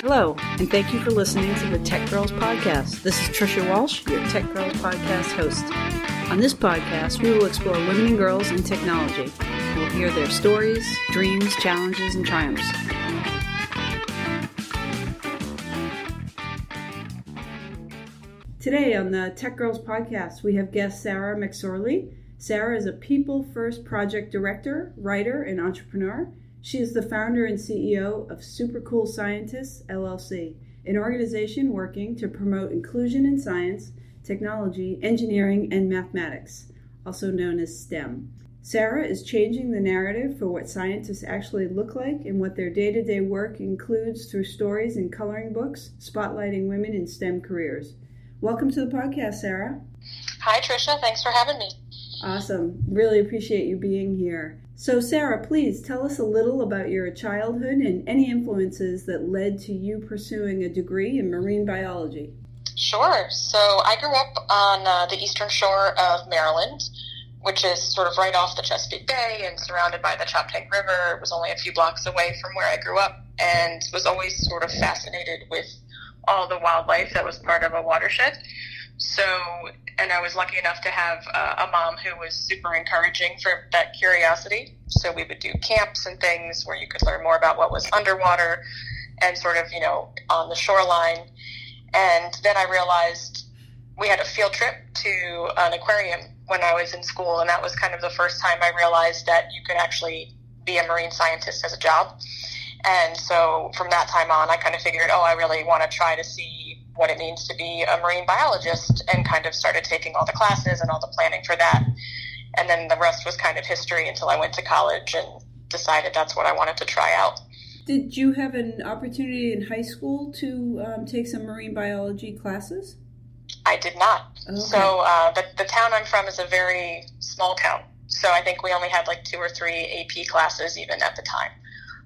Hello, and thank you for listening to the Tech Girls Podcast. This is Trisha Walsh, your Tech Girls Podcast host. On this podcast, we will explore women and girls in technology. We'll hear their stories, dreams, challenges, and triumphs. Today on the Tech Girls Podcast, we have guest Sarah McSorley. Sarah is a People First Project Director, writer, and entrepreneur. She is the founder and CEO of Super Cool Scientists LLC, an organization working to promote inclusion in science, technology, engineering, and mathematics, also known as STEM. Sarah is changing the narrative for what scientists actually look like and what their day to day work includes through stories and coloring books, spotlighting women in STEM careers. Welcome to the podcast, Sarah. Hi, Trisha. Thanks for having me. Awesome. Really appreciate you being here. So, Sarah, please tell us a little about your childhood and any influences that led to you pursuing a degree in marine biology. Sure. So, I grew up on uh, the eastern shore of Maryland, which is sort of right off the Chesapeake Bay and surrounded by the Choptank River. It was only a few blocks away from where I grew up and was always sort of fascinated with all the wildlife that was part of a watershed. So, and I was lucky enough to have uh, a mom who was super encouraging for that curiosity. So we would do camps and things where you could learn more about what was underwater and sort of, you know, on the shoreline. And then I realized we had a field trip to an aquarium when I was in school, and that was kind of the first time I realized that you could actually be a marine scientist as a job. And so from that time on, I kind of figured, oh, I really want to try to see what it means to be a marine biologist and kind of started taking all the classes and all the planning for that. And then the rest was kind of history until I went to college and decided that's what I wanted to try out. Did you have an opportunity in high school to um, take some marine biology classes? I did not. Okay. So uh, the, the town I'm from is a very small town. So I think we only had like two or three AP classes even at the time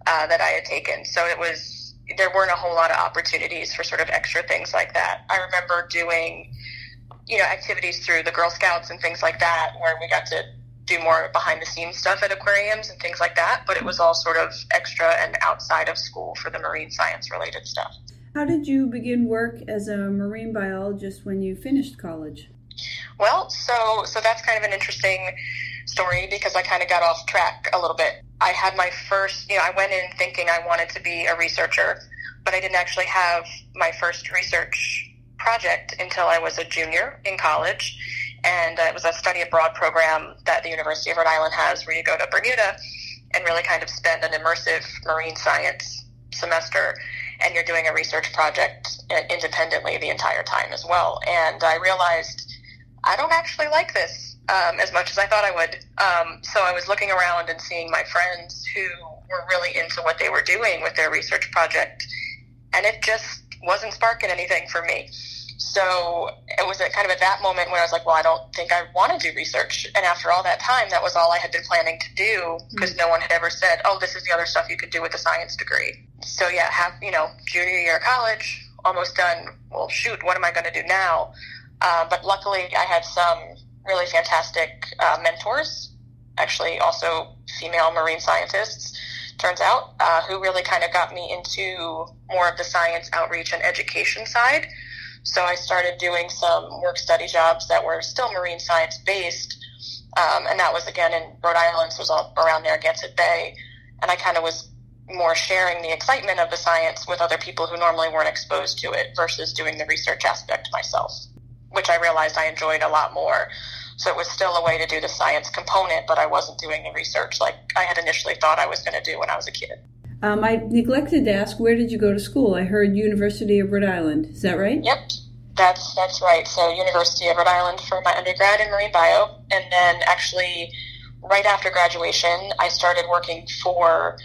uh, that I had taken. So it was there weren't a whole lot of opportunities for sort of extra things like that. I remember doing you know activities through the Girl Scouts and things like that where we got to do more behind the scenes stuff at aquariums and things like that. But it was all sort of extra and outside of school for the marine science related stuff. How did you begin work as a marine biologist when you finished college? Well, so so that's kind of an interesting story because I kind of got off track a little bit. I had my first, you know, I went in thinking I wanted to be a researcher, but I didn't actually have my first research project until I was a junior in college. And uh, it was a study abroad program that the University of Rhode Island has where you go to Bermuda and really kind of spend an immersive marine science semester and you're doing a research project independently the entire time as well. And I realized I don't actually like this um, as much as I thought I would. Um, so I was looking around and seeing my friends who were really into what they were doing with their research project, and it just wasn't sparking anything for me. So it was kind of at that moment when I was like, well, I don't think I want to do research. And after all that time, that was all I had been planning to do because mm-hmm. no one had ever said, oh, this is the other stuff you could do with a science degree. So yeah, have, you know, junior year of college, almost done. Well, shoot, what am I going to do now? Uh, but luckily I had some really fantastic uh, mentors, actually also female marine scientists, turns out, uh, who really kind of got me into more of the science outreach and education side. So I started doing some work study jobs that were still marine science based. Um, and that was again in Rhode Island, so it was all around Narragansett Bay. And I kind of was more sharing the excitement of the science with other people who normally weren't exposed to it versus doing the research aspect myself which I realized I enjoyed a lot more. So it was still a way to do the science component, but I wasn't doing the research like I had initially thought I was going to do when I was a kid. Um, I neglected to ask, where did you go to school? I heard University of Rhode Island. Is that right? Yep, that's that's right. So University of Rhode Island for my undergrad in marine bio, and then actually right after graduation, I started working for.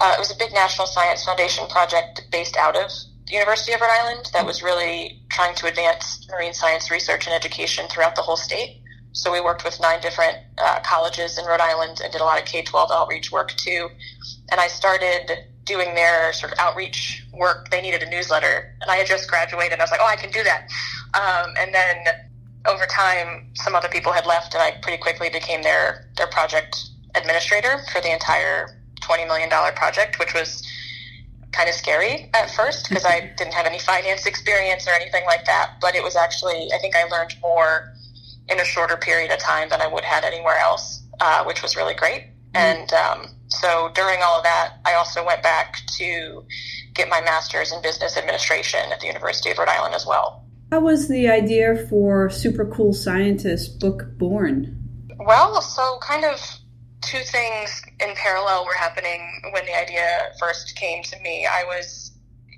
Uh, it was a big National Science Foundation project based out of University of Rhode Island that was really trying to advance marine science research and education throughout the whole state. So we worked with nine different uh, colleges in Rhode Island and did a lot of K 12 outreach work too. And I started doing their sort of outreach work. They needed a newsletter, and I had just graduated. I was like, oh, I can do that. Um, and then over time, some other people had left, and I pretty quickly became their their project administrator for the entire twenty million dollar project, which was kind of scary at first because I didn't have any finance experience or anything like that. But it was actually, I think I learned more in a shorter period of time than I would have anywhere else, uh, which was really great. Mm-hmm. And um, so during all of that, I also went back to get my master's in business administration at the University of Rhode Island as well. How was the idea for Super Cool Scientist book born? Well, so kind of two things in parallel were happening when the idea first came to me. I was,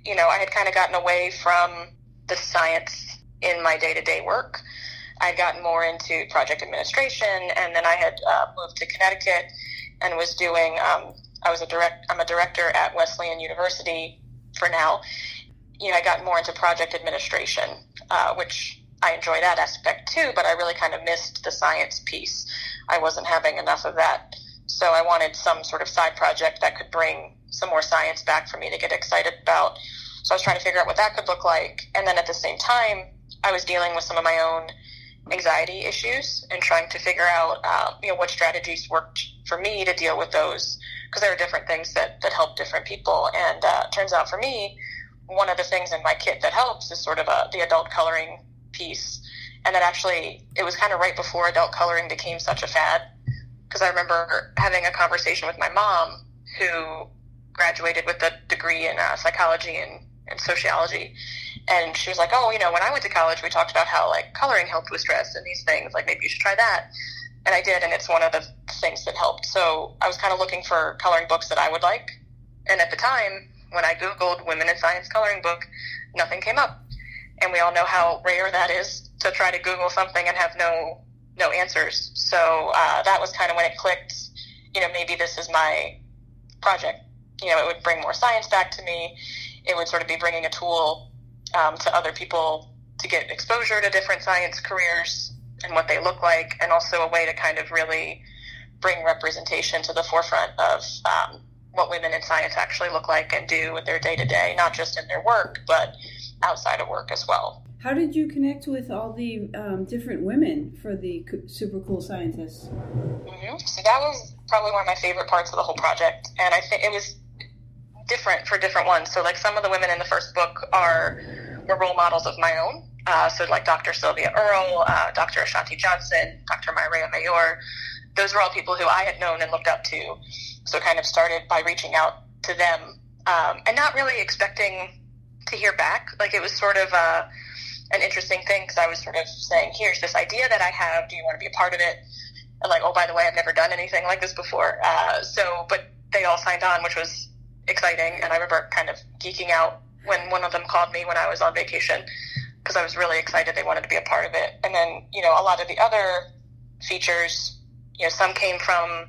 you know, I had kind of gotten away from the science in my day to day work. I'd gotten more into project administration, and then I had uh, moved to Connecticut and was doing. Um, I was a direct. I'm a director at Wesleyan University for now. You know, I got more into project administration, uh, which I enjoy that aspect too, but I really kind of missed the science piece. I wasn't having enough of that. So I wanted some sort of side project that could bring some more science back for me to get excited about. So I was trying to figure out what that could look like. And then at the same time, I was dealing with some of my own anxiety issues and trying to figure out, uh, you know, what strategies worked for me to deal with those because there are different things that, that help different people. And uh, turns out for me, one of the things in my kit that helps is sort of a, the adult coloring piece. And that actually, it was kind of right before adult coloring became such a fad. Because I remember having a conversation with my mom, who graduated with a degree in uh, psychology and, and sociology. And she was like, oh, you know, when I went to college, we talked about how, like, coloring helped with stress and these things. Like, maybe you should try that. And I did, and it's one of the things that helped. So I was kind of looking for coloring books that I would like. And at the time, when I Googled women in science coloring book, nothing came up and we all know how rare that is to try to Google something and have no no answers. So uh, that was kind of when it clicked. You know, maybe this is my project. You know, it would bring more science back to me. It would sort of be bringing a tool um, to other people to get exposure to different science careers and what they look like, and also a way to kind of really bring representation to the forefront of um, what women in science actually look like and do with their day to day, not just in their work, but outside of work as well. How did you connect with all the um, different women for the super cool scientists? Mm-hmm. So that was probably one of my favorite parts of the whole project, and I think it was different for different ones. So like some of the women in the first book are were role models of my own. Uh, so like Dr. Sylvia Earle, uh, Dr. Ashanti Johnson, Dr. Mireya Mayor. Those were all people who I had known and looked up to. So kind of started by reaching out to them um, and not really expecting to hear back. Like it was sort of a, uh, an interesting thing because I was sort of saying, "Here's this idea that I have. Do you want to be a part of it?" And like, "Oh, by the way, I've never done anything like this before." Uh, so, but they all signed on, which was exciting. And I remember kind of geeking out when one of them called me when I was on vacation because I was really excited they wanted to be a part of it. And then, you know, a lot of the other features, you know, some came from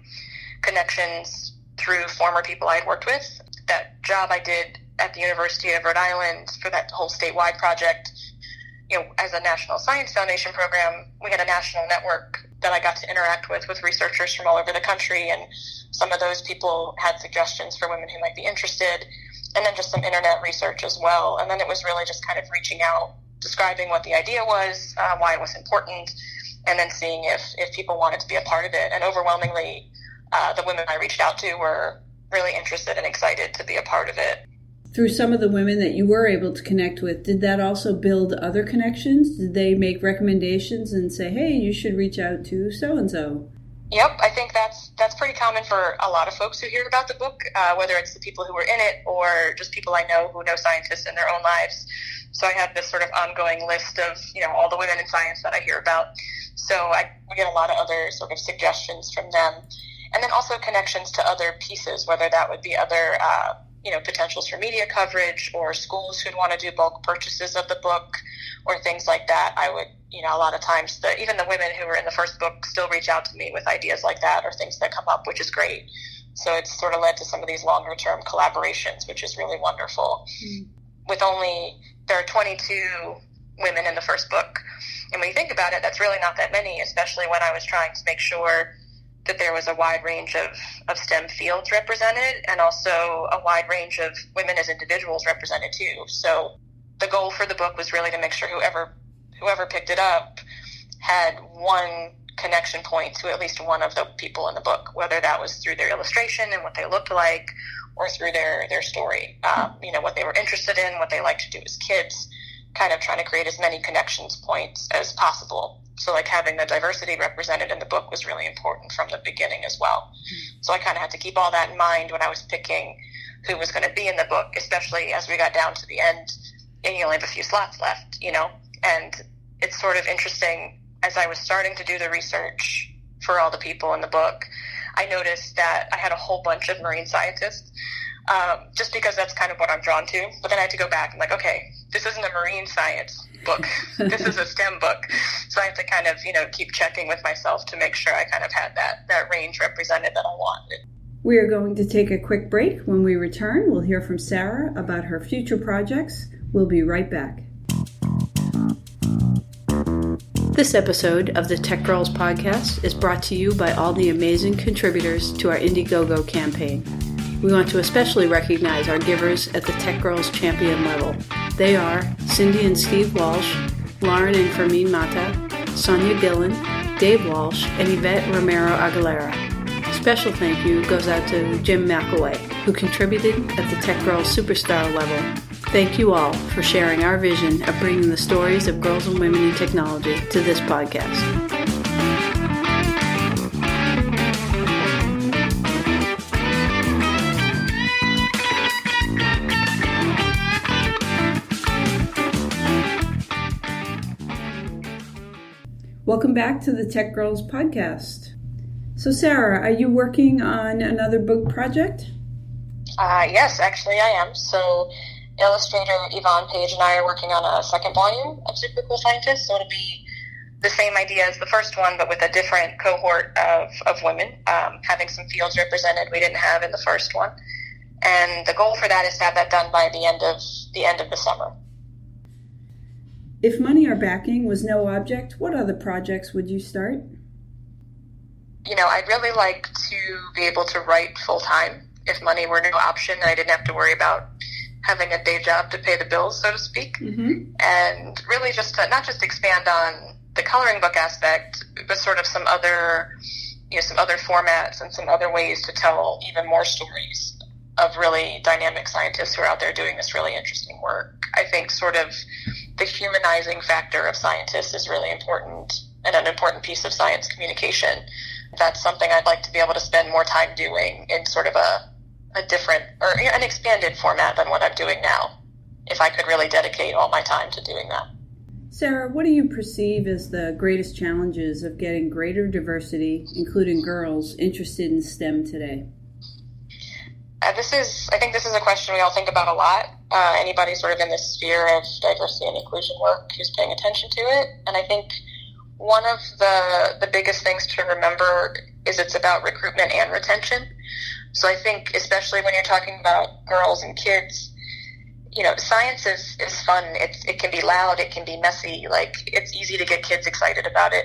connections through former people I had worked with. That job I did at the University of Rhode Island for that whole statewide project, you know, as a National Science Foundation program, we had a national network that I got to interact with with researchers from all over the country, and some of those people had suggestions for women who might be interested, and then just some internet research as well. And then it was really just kind of reaching out, describing what the idea was, uh, why it was important, and then seeing if if people wanted to be a part of it. And overwhelmingly, uh, the women I reached out to were really interested and excited to be a part of it through some of the women that you were able to connect with, did that also build other connections? Did they make recommendations and say, "Hey, you should reach out to so and so"? Yep, I think that's that's pretty common for a lot of folks who hear about the book, uh, whether it's the people who were in it or just people I know who know scientists in their own lives. So I have this sort of ongoing list of you know all the women in science that I hear about. So I get a lot of other sort of suggestions from them, and then also connections to other pieces, whether that would be other uh, you know, potentials for media coverage or schools who'd want to do bulk purchases of the book or things like that. I would, you know, a lot of times the, even the women who were in the first book still reach out to me with ideas like that or things that come up, which is great. So it's sort of led to some of these longer term collaborations, which is really wonderful. Mm. With only, there are 22 women in the first book. And when you think about it, that's really not that many, especially when I was trying to make sure that there was a wide range of, of STEM fields represented and also a wide range of women as individuals represented too. So the goal for the book was really to make sure whoever whoever picked it up had one connection point to at least one of the people in the book, whether that was through their illustration and what they looked like, or through their their story. Um, you know what they were interested in, what they liked to do as kids, kind of trying to create as many connections points as possible. So like having the diversity represented in the book was really important from the beginning as well. So I kind of had to keep all that in mind when I was picking who was going to be in the book, especially as we got down to the end and you only have a few slots left, you know. And it's sort of interesting as I was starting to do the research for all the people in the book. I noticed that I had a whole bunch of marine scientists, um, just because that's kind of what I'm drawn to. But then I had to go back and like, okay, this isn't a marine science book. this is a STEM book. So I have to kind of, you know, keep checking with myself to make sure I kind of had that, that range represented that I wanted. We are going to take a quick break. When we return, we'll hear from Sarah about her future projects. We'll be right back. This episode of the Tech Girls podcast is brought to you by all the amazing contributors to our Indiegogo campaign. We want to especially recognize our givers at the Tech Girls champion level. They are Cindy and Steve Walsh, Lauren and Fermin Mata, Sonia Dillon, Dave Walsh, and Yvette Romero Aguilera. Special thank you goes out to Jim McAway, who contributed at the Tech Girls Superstar level Thank you all for sharing our vision of bringing the stories of girls and women in technology to this podcast. Welcome back to the Tech Girls podcast. So, Sarah, are you working on another book project? Uh, yes, actually, I am. So, illustrator Yvonne Page and I are working on a second volume of Super Cool Scientists. So it'll be the same idea as the first one, but with a different cohort of, of women, um, having some fields represented we didn't have in the first one. And the goal for that is to have that done by the end of the end of the summer. If money or backing was no object, what other projects would you start? You know, I'd really like to be able to write full time if money were no option and I didn't have to worry about having a day job to pay the bills, so to speak, mm-hmm. and really just to not just expand on the coloring book aspect, but sort of some other, you know, some other formats and some other ways to tell even more stories of really dynamic scientists who are out there doing this really interesting work. I think sort of the humanizing factor of scientists is really important and an important piece of science communication. That's something I'd like to be able to spend more time doing in sort of a a different or an expanded format than what I'm doing now. If I could really dedicate all my time to doing that. Sarah, what do you perceive as the greatest challenges of getting greater diversity, including girls, interested in STEM today? Uh, this is, I think, this is a question we all think about a lot. Uh, anybody sort of in the sphere of diversity and inclusion work who's paying attention to it, and I think one of the the biggest things to remember is it's about recruitment and retention. So I think, especially when you're talking about girls and kids, you know, science is, is fun. It's, it can be loud. It can be messy. Like, it's easy to get kids excited about it.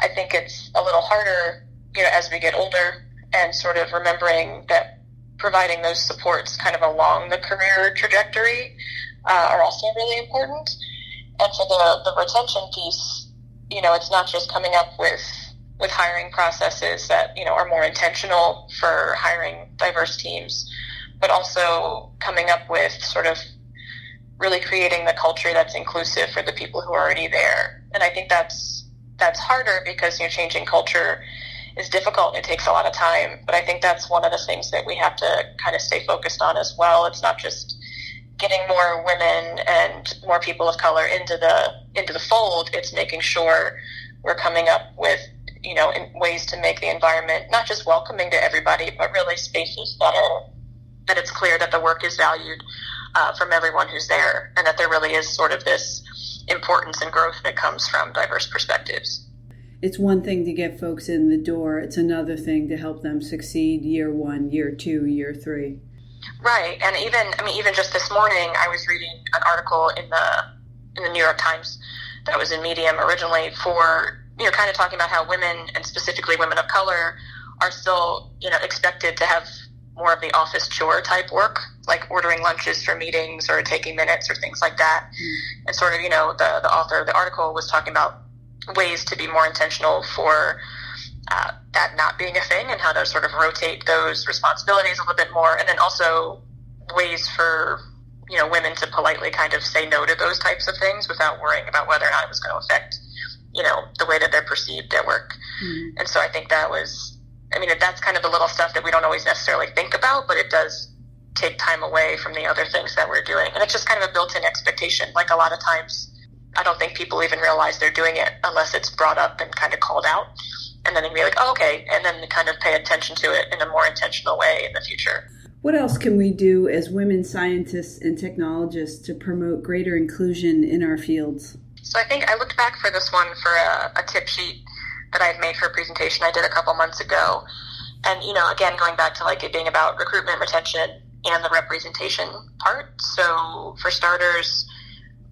I think it's a little harder, you know, as we get older and sort of remembering that providing those supports kind of along the career trajectory uh, are also really important. And for the, the retention piece, you know, it's not just coming up with with hiring processes that you know are more intentional for hiring diverse teams, but also coming up with sort of really creating the culture that's inclusive for the people who are already there. And I think that's that's harder because you know changing culture is difficult and it takes a lot of time. But I think that's one of the things that we have to kind of stay focused on as well. It's not just getting more women and more people of color into the into the fold. It's making sure we're coming up with you know, ways to make the environment not just welcoming to everybody, but really spaces that are that it's clear that the work is valued uh, from everyone who's there, and that there really is sort of this importance and growth that comes from diverse perspectives. It's one thing to get folks in the door; it's another thing to help them succeed year one, year two, year three. Right, and even I mean, even just this morning, I was reading an article in the in the New York Times that was in Medium originally for you know, kind of talking about how women and specifically women of color are still, you know, expected to have more of the office chore type work, like ordering lunches for meetings or taking minutes or things like that. Mm. And sort of, you know, the, the author of the article was talking about ways to be more intentional for uh, that not being a thing and how to sort of rotate those responsibilities a little bit more, and then also ways for you know women to politely kind of say no to those types of things without worrying about whether or not it was going to affect you know the way that they're perceived at work. Mm-hmm. And so I think that was, I mean, that's kind of the little stuff that we don't always necessarily think about, but it does take time away from the other things that we're doing, and it's just kind of a built-in expectation. Like a lot of times, I don't think people even realize they're doing it unless it's brought up and kind of called out and then they'd be like, oh, okay, and then kind of pay attention to it in a more intentional way in the future. What else can we do as women scientists and technologists to promote greater inclusion in our fields? So I think I looked back for this one for a, a tip sheet that I had made for a presentation I did a couple months ago. And, you know, again, going back to like it being about recruitment, retention, and the representation part. So for starters,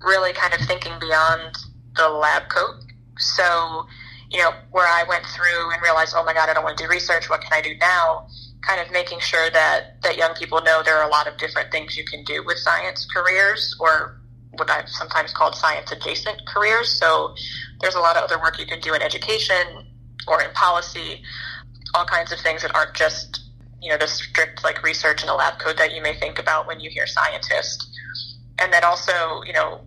really kind of thinking beyond the lab coat. So you know, where I went through and realized, oh my God, I don't want to do research. What can I do now? Kind of making sure that, that young people know there are a lot of different things you can do with science careers or what I've sometimes called science adjacent careers. So there's a lot of other work you can do in education or in policy, all kinds of things that aren't just, you know, the strict like research in a lab code that you may think about when you hear scientist. And then also, you know,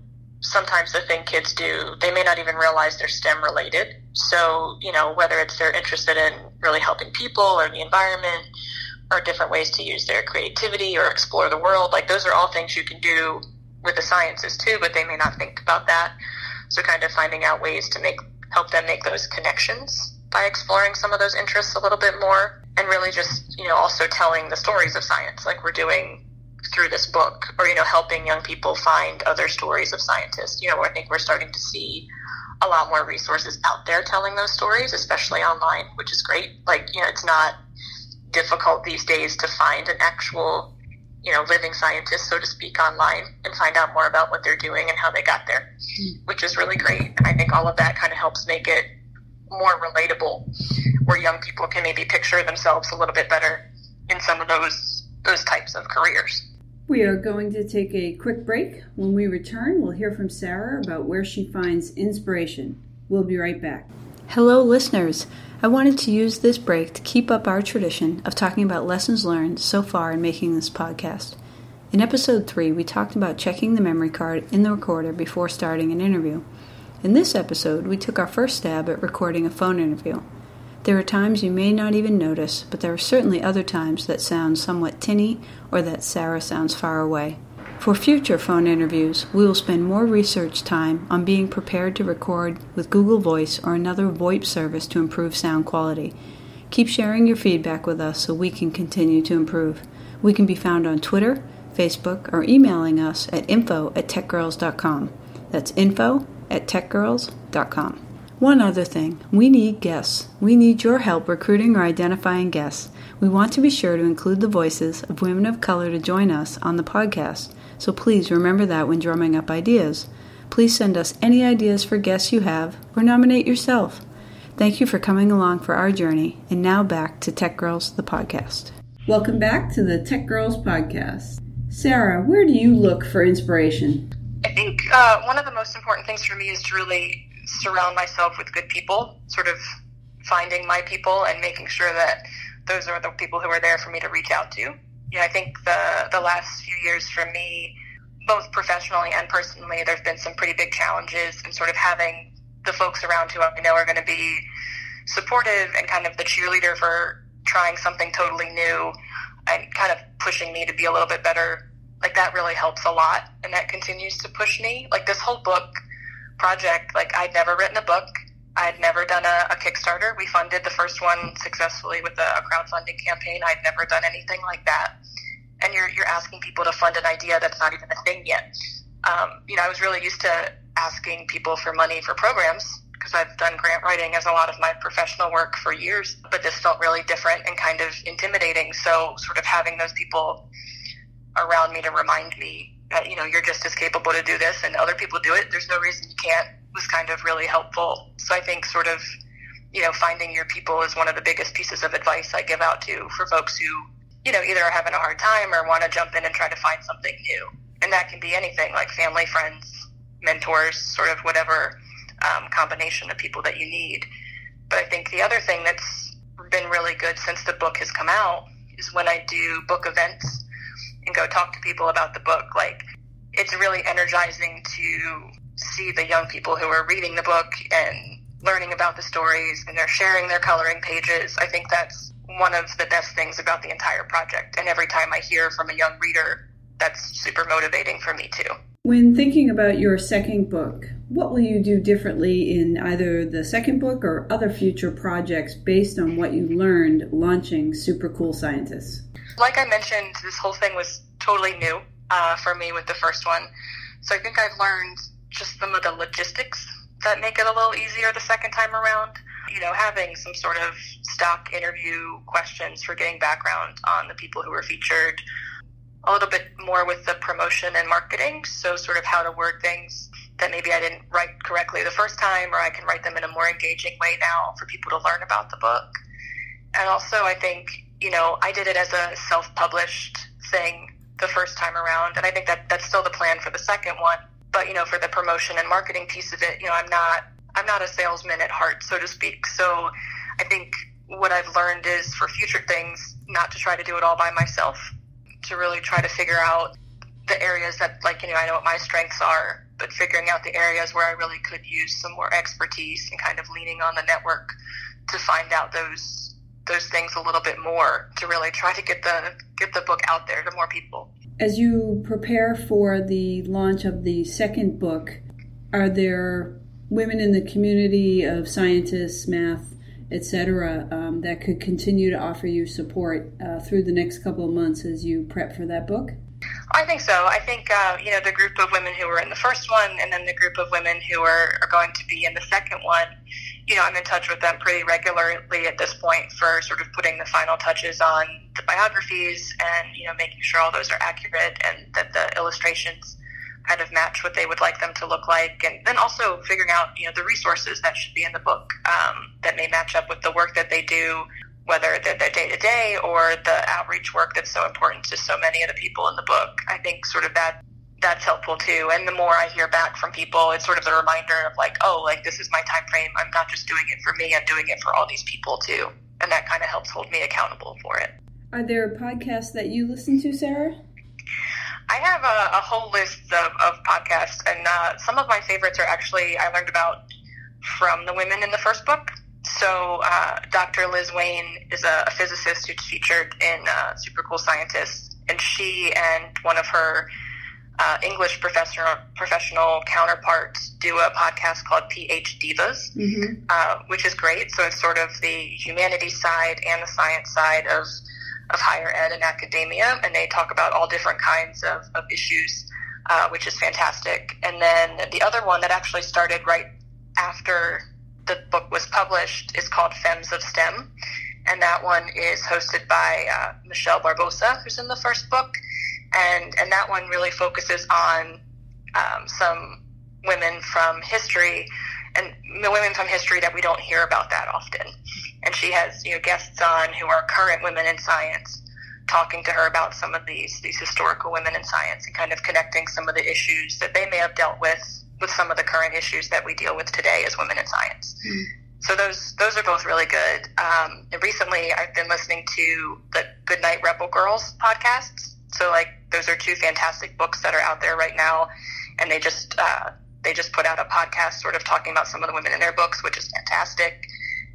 sometimes the thing kids do, they may not even realize they're STEM related. So, you know, whether it's they're interested in really helping people or the environment or different ways to use their creativity or explore the world, like those are all things you can do with the sciences too, but they may not think about that. So kind of finding out ways to make help them make those connections by exploring some of those interests a little bit more and really just, you know, also telling the stories of science like we're doing through this book or, you know, helping young people find other stories of scientists. You know, I think we're starting to see a lot more resources out there telling those stories, especially online, which is great. Like, you know, it's not difficult these days to find an actual, you know, living scientist, so to speak, online and find out more about what they're doing and how they got there, hmm. which is really great. And I think all of that kind of helps make it more relatable where young people can maybe picture themselves a little bit better in some of those those types of careers. We are going to take a quick break. When we return, we'll hear from Sarah about where she finds inspiration. We'll be right back. Hello, listeners. I wanted to use this break to keep up our tradition of talking about lessons learned so far in making this podcast. In episode 3, we talked about checking the memory card in the recorder before starting an interview. In this episode, we took our first stab at recording a phone interview. There are times you may not even notice, but there are certainly other times that sound somewhat tinny or that Sarah sounds far away. For future phone interviews, we will spend more research time on being prepared to record with Google Voice or another VoIP service to improve sound quality. Keep sharing your feedback with us so we can continue to improve. We can be found on Twitter, Facebook, or emailing us at info at techgirls.com. That's info at techgirls.com. One other thing we need guests. We need your help recruiting or identifying guests. We want to be sure to include the voices of women of color to join us on the podcast, so please remember that when drumming up ideas. Please send us any ideas for guests you have or nominate yourself. Thank you for coming along for our journey, and now back to Tech Girls, the podcast. Welcome back to the Tech Girls podcast. Sarah, where do you look for inspiration? I think uh, one of the most important things for me is to really surround myself with good people, sort of finding my people and making sure that those are the people who are there for me to reach out to. Know, I think the the last few years for me, both professionally and personally, there's been some pretty big challenges and sort of having the folks around who I know are going to be supportive and kind of the cheerleader for trying something totally new and kind of pushing me to be a little bit better. Like that really helps a lot and that continues to push me. Like this whole book project. Like I'd never written a book. I'd never done a, a Kickstarter. We funded the first one successfully with a, a crowdfunding campaign. I'd never done anything like that. And you're you're asking people to fund an idea that's not even a thing yet. Um, you know, I was really used to asking people for money for programs because I've done grant writing as a lot of my professional work for years, but this felt really different and kind of intimidating. So, sort of having those people around me to remind me you know you're just as capable to do this and other people do it there's no reason you can't was kind of really helpful. So i think sort of you know finding your people is one of the biggest pieces of advice i give out to for folks who you know either are having a hard time or want to jump in and try to find something new. And that can be anything like family friends mentors sort of whatever um, combination of people that you need. But I think the other thing that's been really good since the book has come out is when I do book events and go talk to people about the book. Like, it's really energizing to see the young people who are reading the book and learning about the stories and they're sharing their coloring pages. I think that's one of the best things about the entire project. And every time I hear from a young reader, that's super motivating for me too. When thinking about your second book, what will you do differently in either the second book or other future projects based on what you learned launching Super Cool Scientists? Like I mentioned, this whole thing was totally new uh, for me with the first one. So I think I've learned just some of the logistics that make it a little easier the second time around. You know, having some sort of stock interview questions for getting background on the people who were featured, a little bit more with the promotion and marketing. So, sort of how to word things that maybe I didn't write correctly the first time, or I can write them in a more engaging way now for people to learn about the book. And also, I think, you know, I did it as a self published thing the first time around. And I think that that's still the plan for the second one. But, you know, for the promotion and marketing piece of it, you know, I'm not, I'm not a salesman at heart, so to speak. So I think what I've learned is for future things, not to try to do it all by myself, to really try to figure out the areas that, like, you know, I know what my strengths are, but figuring out the areas where I really could use some more expertise and kind of leaning on the network to find out those those things a little bit more to really try to get the get the book out there to more people. As you prepare for the launch of the second book, are there women in the community of scientists, math, etc., um, that could continue to offer you support uh, through the next couple of months as you prep for that book? I think so. I think uh, you know the group of women who were in the first one, and then the group of women who are, are going to be in the second one. You know, I'm in touch with them pretty regularly at this point for sort of putting the final touches on the biographies and you know making sure all those are accurate and that the illustrations kind of match what they would like them to look like, and then also figuring out you know the resources that should be in the book um, that may match up with the work that they do whether they're their day to day or the outreach work that's so important to so many of the people in the book. I think sort of that that's helpful too. And the more I hear back from people, it's sort of the reminder of like, oh, like this is my time frame. I'm not just doing it for me. I'm doing it for all these people too. And that kind of helps hold me accountable for it. Are there podcasts that you listen to, Sarah? I have a, a whole list of, of podcasts, and uh, some of my favorites are actually I learned about from the women in the first book. So, uh, Dr. Liz Wayne is a, a, physicist who's featured in uh, Super Cool Scientists, and she and one of her uh, English professor, professional counterparts do a podcast called PhDivas, mm-hmm. Uh, which is great. So, it's sort of the humanities side and the science side of, of higher ed and academia, and they talk about all different kinds of, of issues, uh, which is fantastic. And then the other one that actually started right after the book was published is called Femmes of STEM, and that one is hosted by uh, Michelle Barboza, who's in the first book, and and that one really focuses on um, some women from history and the women from history that we don't hear about that often. And she has you know guests on who are current women in science, talking to her about some of these these historical women in science and kind of connecting some of the issues that they may have dealt with with some of the current issues that we deal with today as women in science. Mm. So those those are both really good. Um, recently, I've been listening to the Goodnight Rebel Girls podcasts. So like those are two fantastic books that are out there right now, and they just uh, they just put out a podcast sort of talking about some of the women in their books, which is fantastic.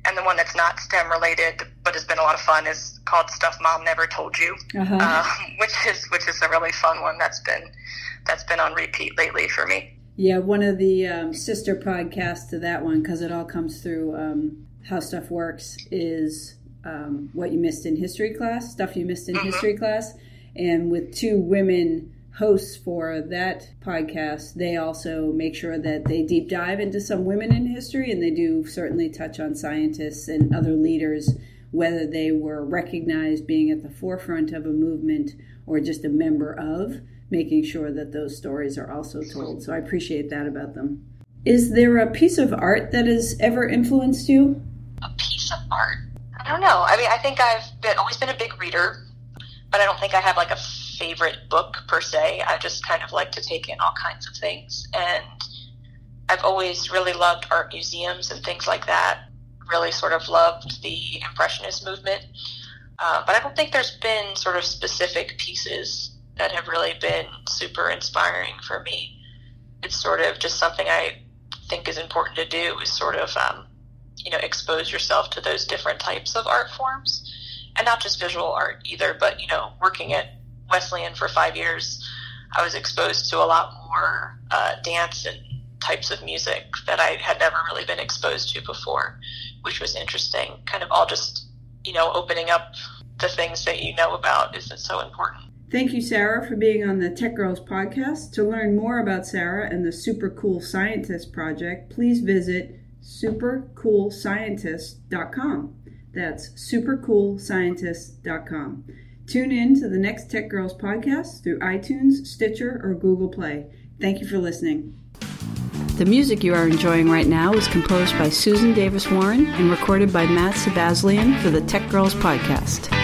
And the one that's not STEM related but has been a lot of fun is called Stuff Mom Never Told You, uh-huh. um, which is which is a really fun one that's been that's been on repeat lately for me. Yeah, one of the um, sister podcasts to that one, because it all comes through um, how stuff works, is um, what you missed in history class, stuff you missed in uh-huh. history class. And with two women hosts for that podcast, they also make sure that they deep dive into some women in history, and they do certainly touch on scientists and other leaders, whether they were recognized being at the forefront of a movement or just a member of making sure that those stories are also told. So I appreciate that about them. Is there a piece of art that has ever influenced you? A piece of art? I don't know. I mean, I think I've been, always been a big reader, but I don't think I have like a favorite book per se. I just kind of like to take in all kinds of things. And I've always really loved art museums and things like that. really sort of loved the Impressionist movement. Uh, but I don't think there's been sort of specific pieces that have really been super inspiring for me. It's sort of just something I think is important to do is sort of, um, you know, expose yourself to those different types of art forms. And not just visual art either, but, you know, working at Wesleyan for five years, I was exposed to a lot more uh, dance and types of music that I had never really been exposed to before, which was interesting. Kind of all just, you know, opening up the things that you know about isn't so important. Thank you, Sarah, for being on the Tech Girls podcast. To learn more about Sarah and the Super Cool Scientist Project, please visit supercoolscientist.com. That's supercoolscientist.com. Tune in to the next Tech Girls podcast through iTunes, Stitcher, or Google Play. Thank you for listening. The music you are enjoying right now is composed by Susan Davis Warren and recorded by Matt Sebaslian for the Tech Girls podcast.